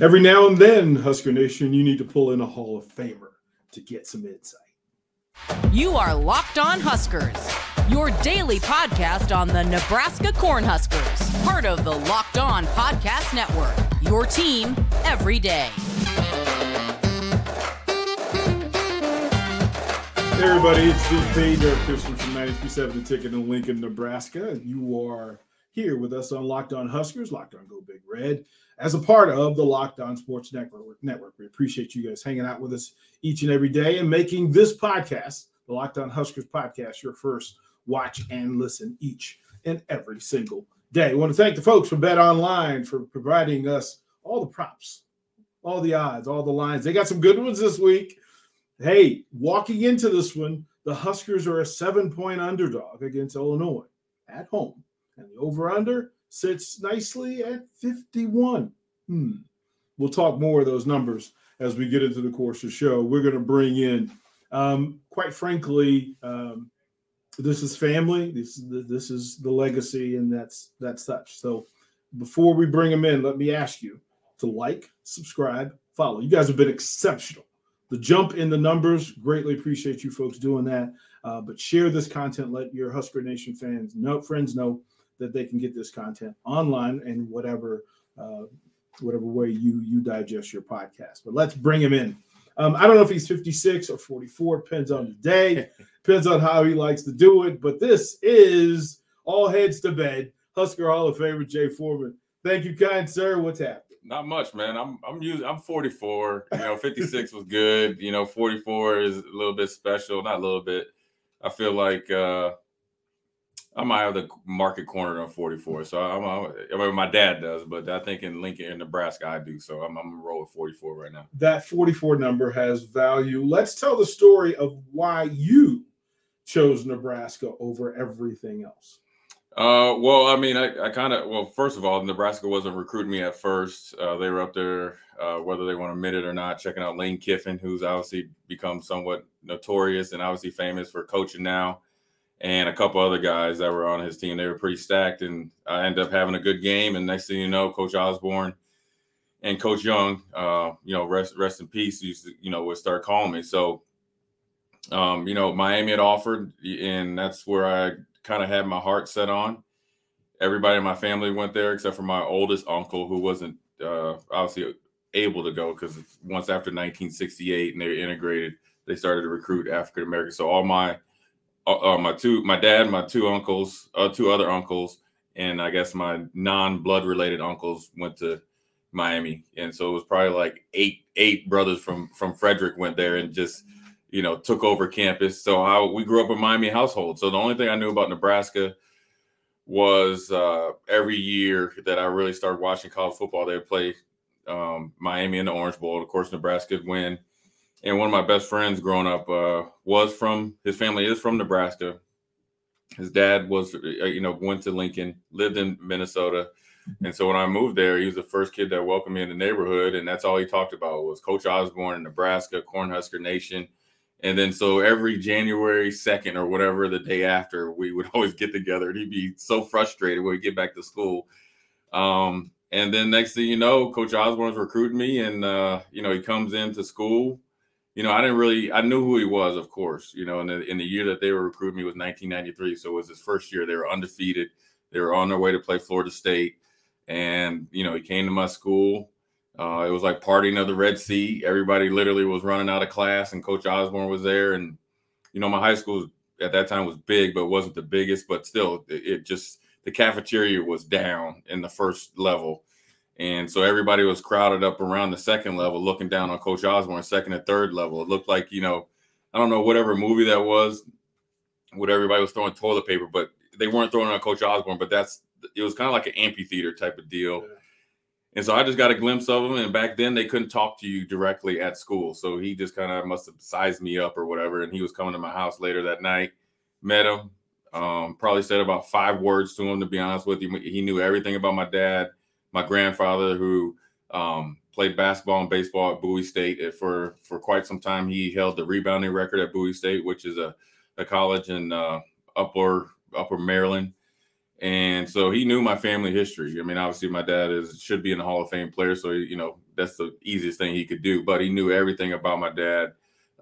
Every now and then, Husker Nation, you need to pull in a Hall of Famer to get some insight. You are Locked On Huskers, your daily podcast on the Nebraska Cornhuskers, part of the Locked On Podcast Network. Your team every day. Hey everybody, it's Steve Page, Derek Christian from 937 The Ticket in Lincoln, Nebraska. You are here with us on Locked On Huskers, Locked On Go Big Red, as a part of the Locked On Sports Network. Network. We appreciate you guys hanging out with us each and every day and making this podcast, the Locked On Huskers podcast, your first watch and listen each and every single day. I want to thank the folks from Bet Online for providing us all the props, all the odds, all the lines. They got some good ones this week. Hey, walking into this one, the Huskers are a seven point underdog against Illinois at home. And the over under sits nicely at 51. Hmm. We'll talk more of those numbers as we get into the course of the show. We're going to bring in, um, quite frankly, um, this is family. This this is the legacy, and that's that's such. So, before we bring them in, let me ask you to like, subscribe, follow. You guys have been exceptional. The jump in the numbers, greatly appreciate you folks doing that. Uh, but share this content. Let your Husker Nation fans know, friends know that they can get this content online and whatever uh, whatever way you you digest your podcast. But let's bring him in. Um, I don't know if he's 56 or 44, depends on the day, depends on how he likes to do it. But this is all heads to bed. Husker Hall of Famer Jay Foreman. Thank you, kind sir. What's happening? Not much, man. I'm I'm using I'm 44. You know, 56 was good. You know, 44 is a little bit special. Not a little bit. I feel like uh I might have the market corner on 44. So I'm, I'm, I mean, my dad does, but I think in Lincoln, in Nebraska, I do. So I'm, I'm roll with 44 right now. That 44 number has value. Let's tell the story of why you chose Nebraska over everything else. Uh, well, I mean, I, I kind of, well, first of all, Nebraska wasn't recruiting me at first. Uh, they were up there, uh, whether they want to admit it or not, checking out Lane Kiffin, who's obviously become somewhat notorious and obviously famous for coaching now and a couple other guys that were on his team. They were pretty stacked, and I ended up having a good game. And next thing you know, Coach Osborne and Coach Young, uh, you know, rest rest in peace, used to, you know, would start calling me. So, um, you know, Miami had offered, and that's where I kind of had my heart set on. Everybody in my family went there except for my oldest uncle, who wasn't uh, obviously able to go because once after 1968 and they integrated, they started to recruit African Americans. So all my uh, uh, my two, my dad, my two uncles, uh, two other uncles, and I guess my non-blood related uncles went to Miami, and so it was probably like eight eight brothers from from Frederick went there and just you know took over campus. So I we grew up in Miami household. So the only thing I knew about Nebraska was uh, every year that I really started watching college football, they would play um, Miami in the Orange Bowl. Of course, Nebraska would win and one of my best friends growing up uh, was from his family is from Nebraska. His dad was, uh, you know, went to Lincoln, lived in Minnesota, and so when I moved there, he was the first kid that welcomed me in the neighborhood, and that's all he talked about was Coach Osborne in Nebraska, Cornhusker Nation, and then so every January second or whatever the day after, we would always get together, and he'd be so frustrated when we get back to school. Um, and then next thing you know, Coach Osborne's recruiting me, and uh, you know he comes into school you know, I didn't really, I knew who he was, of course, you know, in the, in the year that they were recruiting me was 1993. So it was his first year. They were undefeated. They were on their way to play Florida State. And, you know, he came to my school. Uh, it was like partying of the Red Sea. Everybody literally was running out of class, and Coach Osborne was there. And, you know, my high school at that time was big, but wasn't the biggest. But still, it, it just, the cafeteria was down in the first level and so everybody was crowded up around the second level, looking down on Coach Osborne, second and third level. It looked like, you know, I don't know, whatever movie that was, what everybody was throwing toilet paper, but they weren't throwing on Coach Osborne, but that's it was kind of like an amphitheater type of deal. Yeah. And so I just got a glimpse of him. And back then they couldn't talk to you directly at school. So he just kind of must have sized me up or whatever. And he was coming to my house later that night, met him, um, probably said about five words to him, to be honest with you. He knew everything about my dad my grandfather who um, played basketball and baseball at Bowie State for for quite some time. He held the rebounding record at Bowie State, which is a, a college in uh, upper upper Maryland. And so he knew my family history. I mean, obviously, my dad is should be in the Hall of Fame player, so you know that's the easiest thing he could do. But he knew everything about my dad,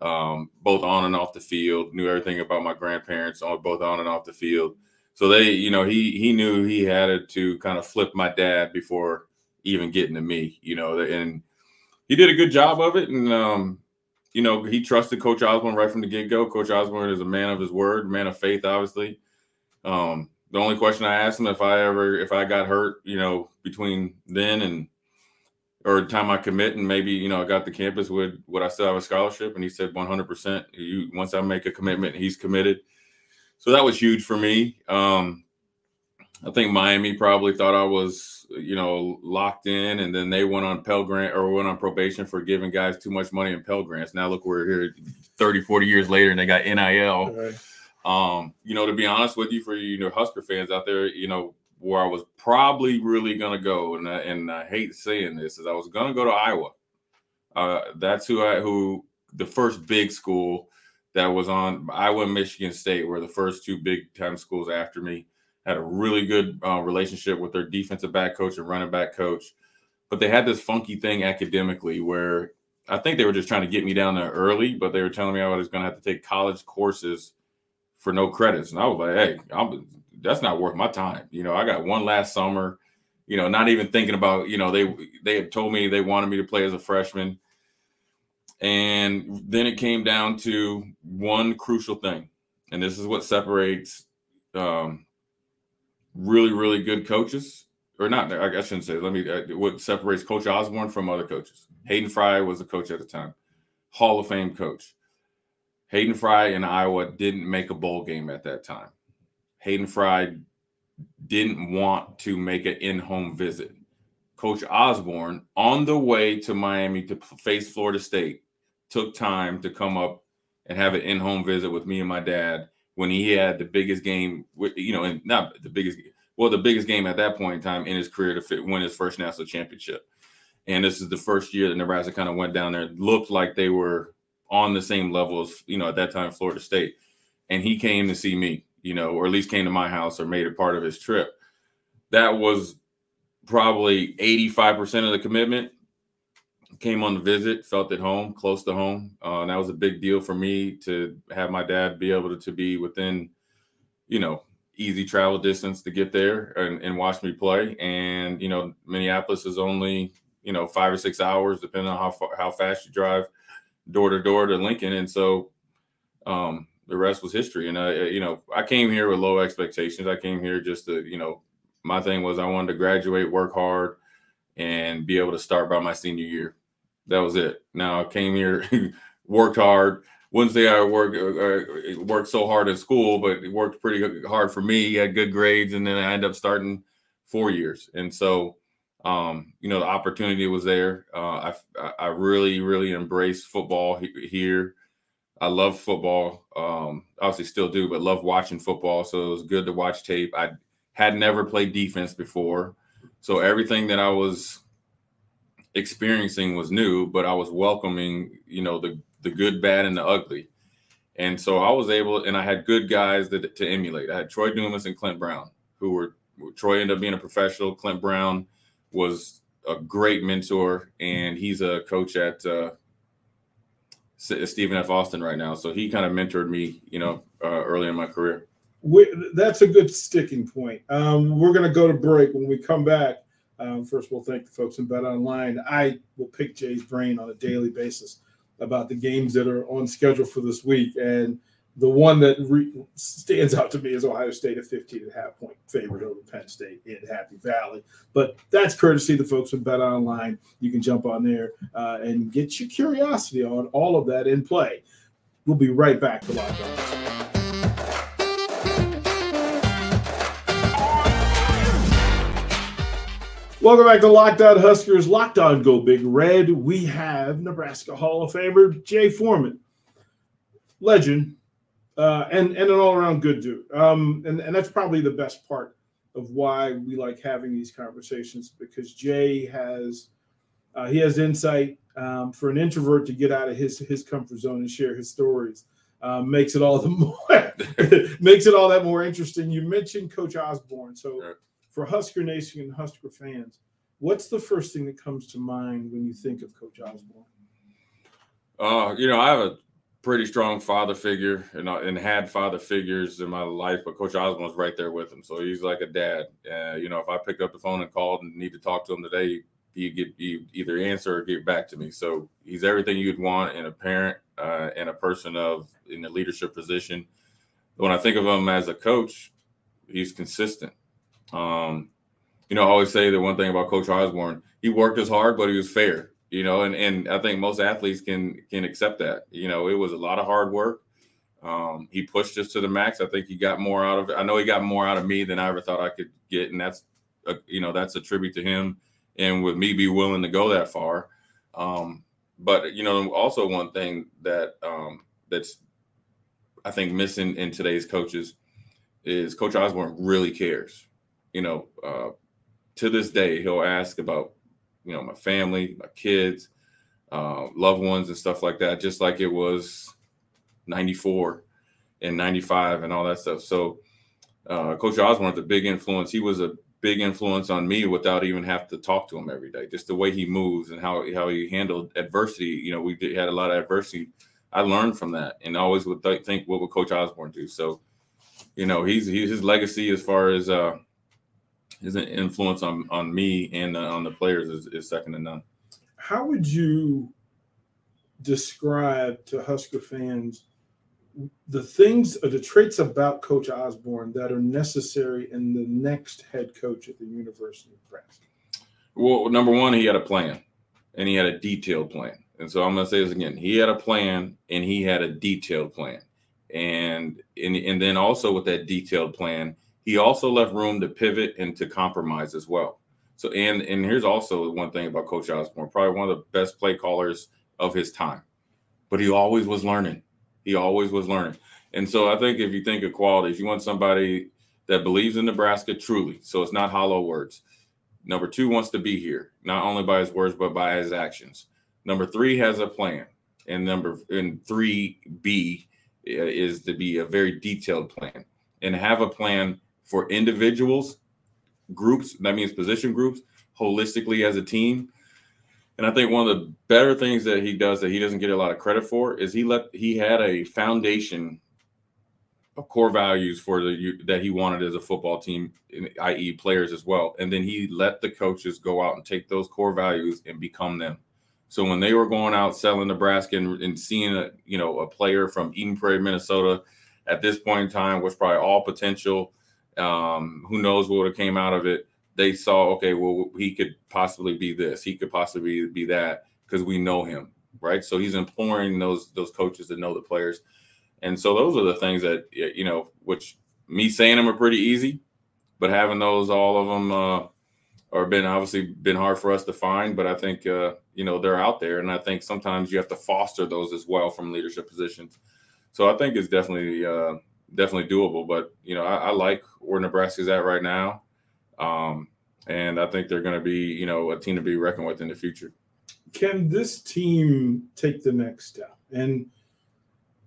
um, both on and off the field. Knew everything about my grandparents, on both on and off the field. So they, you know, he he knew he had it to kind of flip my dad before even getting to me. You know, and he did a good job of it. And um, you know, he trusted Coach Osborne right from the get go. Coach Osborne is a man of his word, man of faith, obviously. Um, the only question I asked him if I ever if I got hurt, you know, between then and or time I commit and maybe you know I got the campus would would I still have a scholarship? And he said 100. percent You once I make a commitment, he's committed. So that was huge for me. Um, I think Miami probably thought I was you know locked in, and then they went on Pell Grant or went on probation for giving guys too much money in Pell Grants. Now look, we're here 30, 40 years later, and they got NIL. Right. Um, you know, to be honest with you, for you know Husker fans out there, you know where I was probably really gonna go, and I, and I hate saying this, is I was gonna go to Iowa. Uh, that's who I who the first big school that was on Iowa and Michigan State were the first two big time schools after me. Had a really good uh, relationship with their defensive back coach and running back coach, but they had this funky thing academically where I think they were just trying to get me down there early, but they were telling me I was going to have to take college courses for no credits. And I was like, hey, I'm, that's not worth my time. You know, I got one last summer, you know, not even thinking about, you know, they they had told me they wanted me to play as a freshman. And then it came down to one crucial thing. And this is what separates um, really, really good coaches, or not, I shouldn't say, let me, uh, what separates Coach Osborne from other coaches. Hayden Fry was a coach at the time, Hall of Fame coach. Hayden Fry in Iowa didn't make a bowl game at that time. Hayden Fry didn't want to make an in-home visit. Coach Osborne, on the way to Miami to face Florida State, took time to come up and have an in-home visit with me and my dad when he had the biggest game, you know, and not the biggest, well, the biggest game at that point in time in his career to fit, win his first national championship. And this is the first year that Nebraska kind of went down there. Looked like they were on the same level as you know at that time Florida State, and he came to see me, you know, or at least came to my house or made it part of his trip. That was probably 85% of the commitment. Came on the visit, felt at home, close to home. Uh, and that was a big deal for me to have my dad be able to, to be within, you know, easy travel distance to get there and, and watch me play. And, you know, Minneapolis is only, you know, five or six hours, depending on how far, how fast you drive door to door to Lincoln, and so um, the rest was history. And I, you know, I came here with low expectations. I came here just to, you know, my thing was I wanted to graduate, work hard, and be able to start by my senior year. That was it. Now I came here, worked hard. Wouldn't say I worked uh, worked so hard at school, but it worked pretty hard for me. Had good grades, and then I ended up starting four years. And so um, you know, the opportunity was there. Uh, I I really really embraced football he, here. I love football. Um, obviously still do, but love watching football. So it was good to watch tape. I had never played defense before, so everything that I was experiencing was new. But I was welcoming, you know, the the good, bad, and the ugly. And so I was able, and I had good guys that, to emulate. I had Troy Dumas and Clint Brown, who were Troy ended up being a professional. Clint Brown was a great mentor, and he's a coach at uh, Stephen F. Austin right now. So he kind of mentored me, you know, uh, early in my career. We, that's a good sticking point. Um, we're going to go to break. When we come back, um, first we'll thank the folks in Bet Online. I will pick Jay's brain on a daily basis about the games that are on schedule for this week, and the one that re- stands out to me is Ohio State a 15 and a half point favorite over Penn State in Happy Valley. But that's courtesy the folks from Bet Online. You can jump on there uh, and get your curiosity on all of that in play. We'll be right back to. Welcome back to Locked On Huskers, Locked On Go Big Red. We have Nebraska Hall of Famer Jay Foreman, legend, uh, and and an all around good dude. Um, and and that's probably the best part of why we like having these conversations because Jay has uh, he has insight um, for an introvert to get out of his his comfort zone and share his stories. uh, makes it all the more makes it all that more interesting. You mentioned Coach Osborne, so. For Husker Nation and Husker fans, what's the first thing that comes to mind when you think of Coach Osborne? Uh, you know, I have a pretty strong father figure and, and had father figures in my life, but Coach Osborne's right there with him. So he's like a dad. Uh, you know, if I picked up the phone and called and need to talk to him today, he'd get he'd either answer or get back to me. So he's everything you'd want in a parent uh, and a person of in a leadership position. When I think of him as a coach, he's consistent. Um, you know, I always say the one thing about Coach Osborne, he worked as hard, but he was fair. You know, and and I think most athletes can can accept that. You know, it was a lot of hard work. Um, he pushed us to the max. I think he got more out of. I know he got more out of me than I ever thought I could get, and that's a, you know that's a tribute to him. And with me be willing to go that far, um, but you know also one thing that um, that's I think missing in today's coaches is Coach Osborne really cares. You know, uh, to this day he'll ask about you know my family, my kids, uh, loved ones, and stuff like that, just like it was '94 and '95 and all that stuff. So, uh, Coach Osborne's a big influence. He was a big influence on me without even have to talk to him every day. Just the way he moves and how how he handled adversity. You know, we did, had a lot of adversity. I learned from that, and always would th- think, what would Coach Osborne do? So, you know, he's, he's his legacy as far as uh, his influence on on me and uh, on the players is, is second to none. How would you describe to Husker fans the things or the traits about Coach Osborne that are necessary in the next head coach at the University of Nebraska? Well, number one, he had a plan, and he had a detailed plan. And so I'm going to say this again: he had a plan, and he had a detailed plan, and and and then also with that detailed plan, he also left room to pivot and to compromise as well. So and and here's also one thing about Coach Osborne, probably one of the best play callers of his time, but he always was learning. He always was learning. And so I think if you think of qualities, you want somebody that believes in Nebraska truly. So it's not hollow words. Number two wants to be here, not only by his words, but by his actions. Number three has a plan. And number and three B is to be a very detailed plan and have a plan for individuals, groups, that means position groups, holistically as a team. And I think one of the better things that he does that he doesn't get a lot of credit for is he let he had a foundation of core values for the that he wanted as a football team, i.e., players as well. And then he let the coaches go out and take those core values and become them. So when they were going out selling Nebraska and, and seeing a you know a player from Eden Prairie, Minnesota, at this point in time was probably all potential. Um, who knows what would have came out of it? They saw, okay, well, he could possibly be this, he could possibly be that because we know him, right? So he's imploring those those coaches to know the players, and so those are the things that you know, which me saying them are pretty easy, but having those, all of them, uh, are been obviously been hard for us to find. But I think uh, you know they're out there, and I think sometimes you have to foster those as well from leadership positions. So I think it's definitely uh, definitely doable. But you know, I, I like where Nebraska's at right now. Um, and I think they're going to be, you know, a team to be reckoned with in the future. Can this team take the next step? And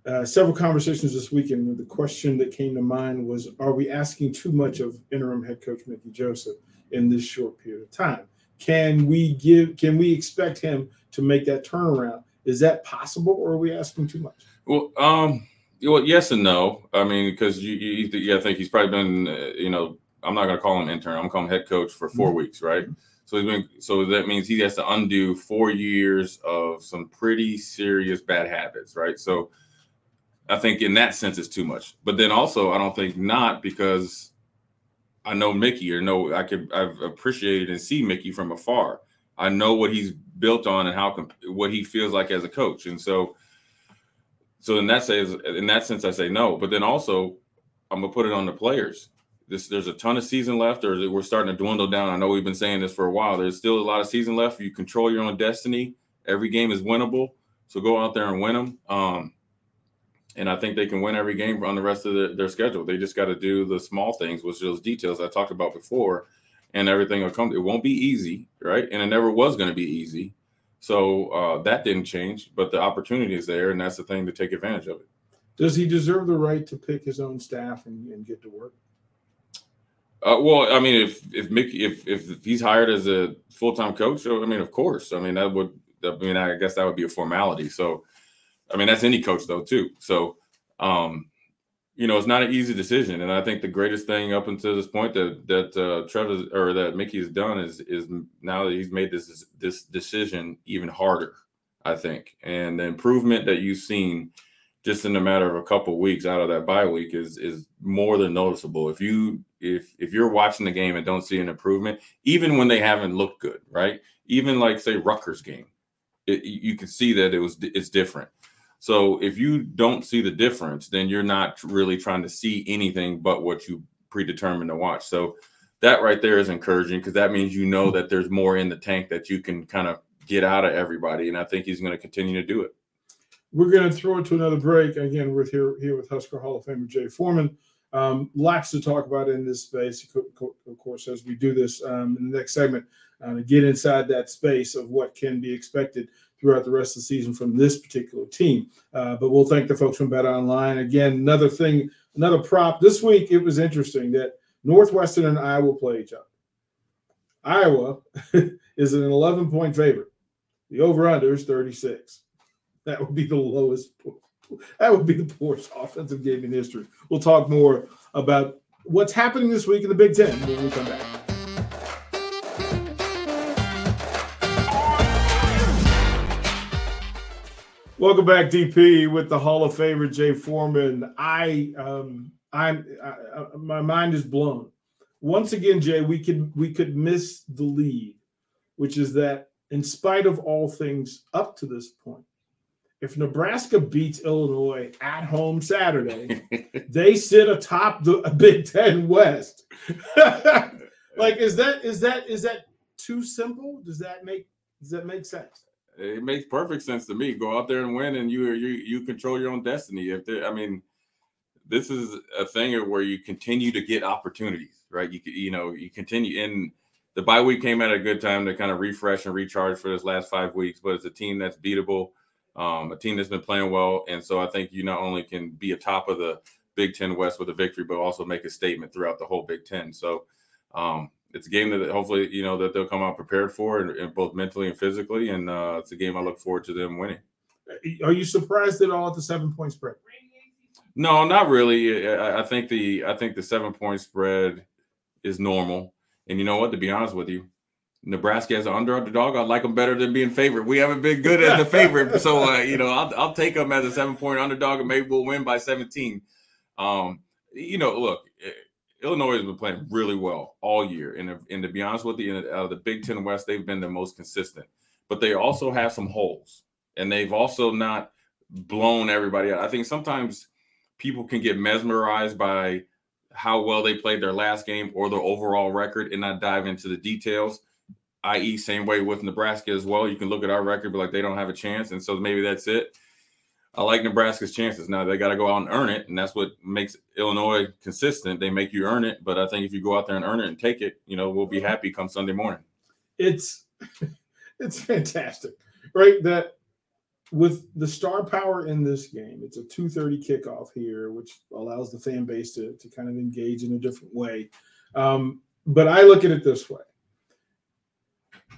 uh, several conversations this weekend, the question that came to mind was: Are we asking too much of interim head coach Mickey Joseph in this short period of time? Can we give? Can we expect him to make that turnaround? Is that possible, or are we asking too much? Well, um, well, yes and no. I mean, because you, you, yeah, I think he's probably been, uh, you know, I'm not going to call him intern. I'm going to call him head coach for 4 mm-hmm. weeks, right? So he's been. So that means he has to undo four years of some pretty serious bad habits, right? So I think in that sense it's too much. But then also I don't think not because I know Mickey or know I could I've appreciated and see Mickey from afar. I know what he's built on and how what he feels like as a coach, and so so in that says in that sense I say no. But then also I'm gonna put it on the players this there's a ton of season left, or we're starting to dwindle down. I know we've been saying this for a while. There's still a lot of season left. You control your own destiny. Every game is winnable, so go out there and win them. Um, and I think they can win every game on the rest of the, their schedule. They just got to do the small things, which those details I talked about before, and everything will come. It won't be easy, right? And it never was going to be easy. So uh, that didn't change, but the opportunity is there, and that's the thing to take advantage of it. Does he deserve the right to pick his own staff and, and get to work? Uh, well, I mean, if if Mickey if if he's hired as a full time coach, I mean, of course. I mean, that would. I mean, I guess that would be a formality. So, I mean, that's any coach though too. So, um, you know, it's not an easy decision, and I think the greatest thing up until this point that that uh, Trevor or that Mickey has done is is now that he's made this this decision even harder. I think, and the improvement that you've seen just in a matter of a couple of weeks out of that bye week is is more than noticeable. If you if if you're watching the game and don't see an improvement, even when they haven't looked good, right? Even like say Rutgers game, it, you can see that it was it's different. So if you don't see the difference, then you're not really trying to see anything but what you predetermined to watch. So that right there is encouraging because that means you know that there's more in the tank that you can kind of get out of everybody, and I think he's going to continue to do it. We're going to throw it to another break. Again, we're here here with Husker Hall of Famer Jay Foreman. Um, lots to talk about in this space, of course, as we do this um, in the next segment, uh, get inside that space of what can be expected throughout the rest of the season from this particular team. Uh, but we'll thank the folks from Bet Online. Again, another thing, another prop. This week, it was interesting that Northwestern and Iowa play each other. Iowa is an 11 point favorite. The over under is 36. That would be the lowest. That would be the poorest offensive game in history. We'll talk more about what's happening this week in the Big Ten when we come back. Welcome back, DP, with the Hall of Famer Jay Foreman. I, um, I'm, I, I, my mind is blown. Once again, Jay, we could we could miss the lead, which is that in spite of all things up to this point, if Nebraska beats Illinois at home Saturday, they sit atop the Big Ten West. like, is that is that is that too simple? Does that make does that make sense? It makes perfect sense to me. Go out there and win, and you you you control your own destiny. If I mean, this is a thing where you continue to get opportunities, right? You you know you continue, and the bye week came at a good time to kind of refresh and recharge for this last five weeks. But it's a team that's beatable um, a team that's been playing well. And so I think you not only can be atop of the Big Ten West with a victory, but also make a statement throughout the whole Big Ten. So um, it's a game that hopefully you know that they'll come out prepared for, and, and both mentally and physically. And uh, it's a game I look forward to them winning. Are you surprised at all at the seven point spread? No, not really. I, I think the I think the seven point spread is normal. And you know what? To be honest with you, Nebraska as an underdog, I like them better than being favorite. We haven't been good as the favorite, so uh, you know I'll, I'll take them as a seven point underdog, and maybe we'll win by seventeen. Um, you know, look, eh, Illinois has been playing really well all year, and and to be honest with you, out uh, of the Big Ten West, they've been the most consistent. But they also have some holes, and they've also not blown everybody out. I think sometimes people can get mesmerized by how well they played their last game or their overall record, and not dive into the details i.e., same way with Nebraska as well. You can look at our record, but like they don't have a chance, and so maybe that's it. I like Nebraska's chances. Now they got to go out and earn it, and that's what makes Illinois consistent. They make you earn it, but I think if you go out there and earn it and take it, you know, we'll be happy come Sunday morning. It's it's fantastic, right? That with the star power in this game, it's a 2:30 kickoff here, which allows the fan base to to kind of engage in a different way. Um, but I look at it this way: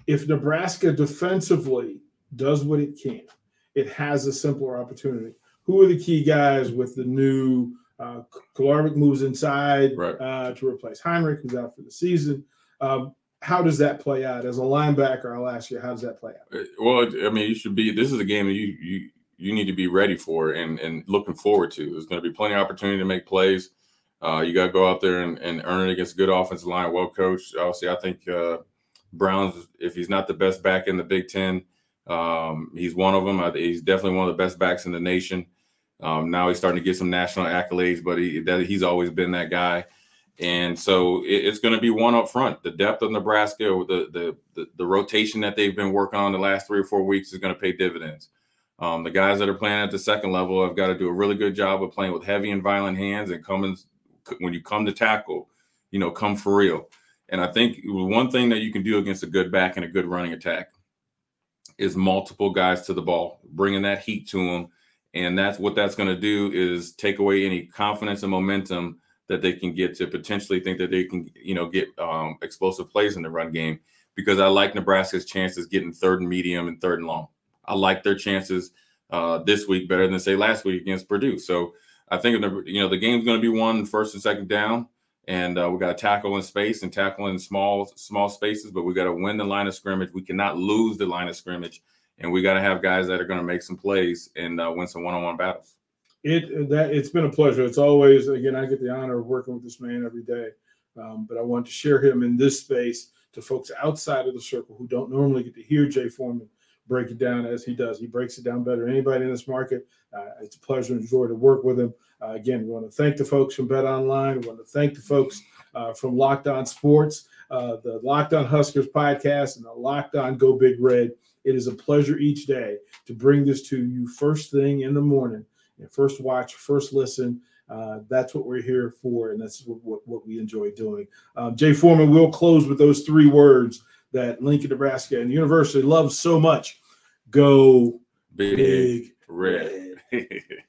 if Nebraska defensively does what it can, it has a simpler opportunity. Who are the key guys with the new uh, moves inside right. uh, to replace Henrich, who's out for the season. Um, how does that play out as a linebacker? I'll ask you, how does that play out? Uh, well, I mean, you should be. This is a game that you you you need to be ready for and and looking forward to. There's going to be plenty of opportunity to make plays. Uh, you got to go out there and, and earn it against a good offensive line, well coached. Obviously, I think uh, Browns, if he's not the best back in the Big Ten, um, he's one of them. He's definitely one of the best backs in the nation. Um, now he's starting to get some national accolades, but he, that, he's always been that guy. And so it, it's going to be one up front. The depth of Nebraska, the, the, the the rotation that they've been working on the last three or four weeks is going to pay dividends. Um, the guys that are playing at the second level have got to do a really good job of playing with heavy and violent hands and coming when you come to tackle, you know, come for real. And I think one thing that you can do against a good back and a good running attack is multiple guys to the ball, bringing that heat to them And that's what that's going to do is take away any confidence and momentum that they can get to potentially think that they can, you know, get um, explosive plays in the run game. Because I like Nebraska's chances getting third and medium and third and long. I like their chances uh, this week better than say last week against Purdue. So I think you know the game's going to be won first and second down, and uh, we got to tackle in space and tackle in small small spaces. But we got to win the line of scrimmage. We cannot lose the line of scrimmage, and we got to have guys that are going to make some plays and uh, win some one on one battles. It that it's been a pleasure. It's always again I get the honor of working with this man every day, um, but I want to share him in this space to folks outside of the circle who don't normally get to hear Jay Foreman break it down as he does. He breaks it down better than anybody in this market. Uh, it's a pleasure and joy to work with him. Uh, again, we want to thank the folks from Bet Online. We want to thank the folks uh, from Locked On Sports, uh, the Locked On Huskers podcast, and the Locked On Go Big Red. It is a pleasure each day to bring this to you first thing in the morning. And First watch, first listen. Uh, that's what we're here for, and that's what, what, what we enjoy doing. Um, Jay Foreman will close with those three words that Lincoln, Nebraska, and university loves so much. Go big, big red. red.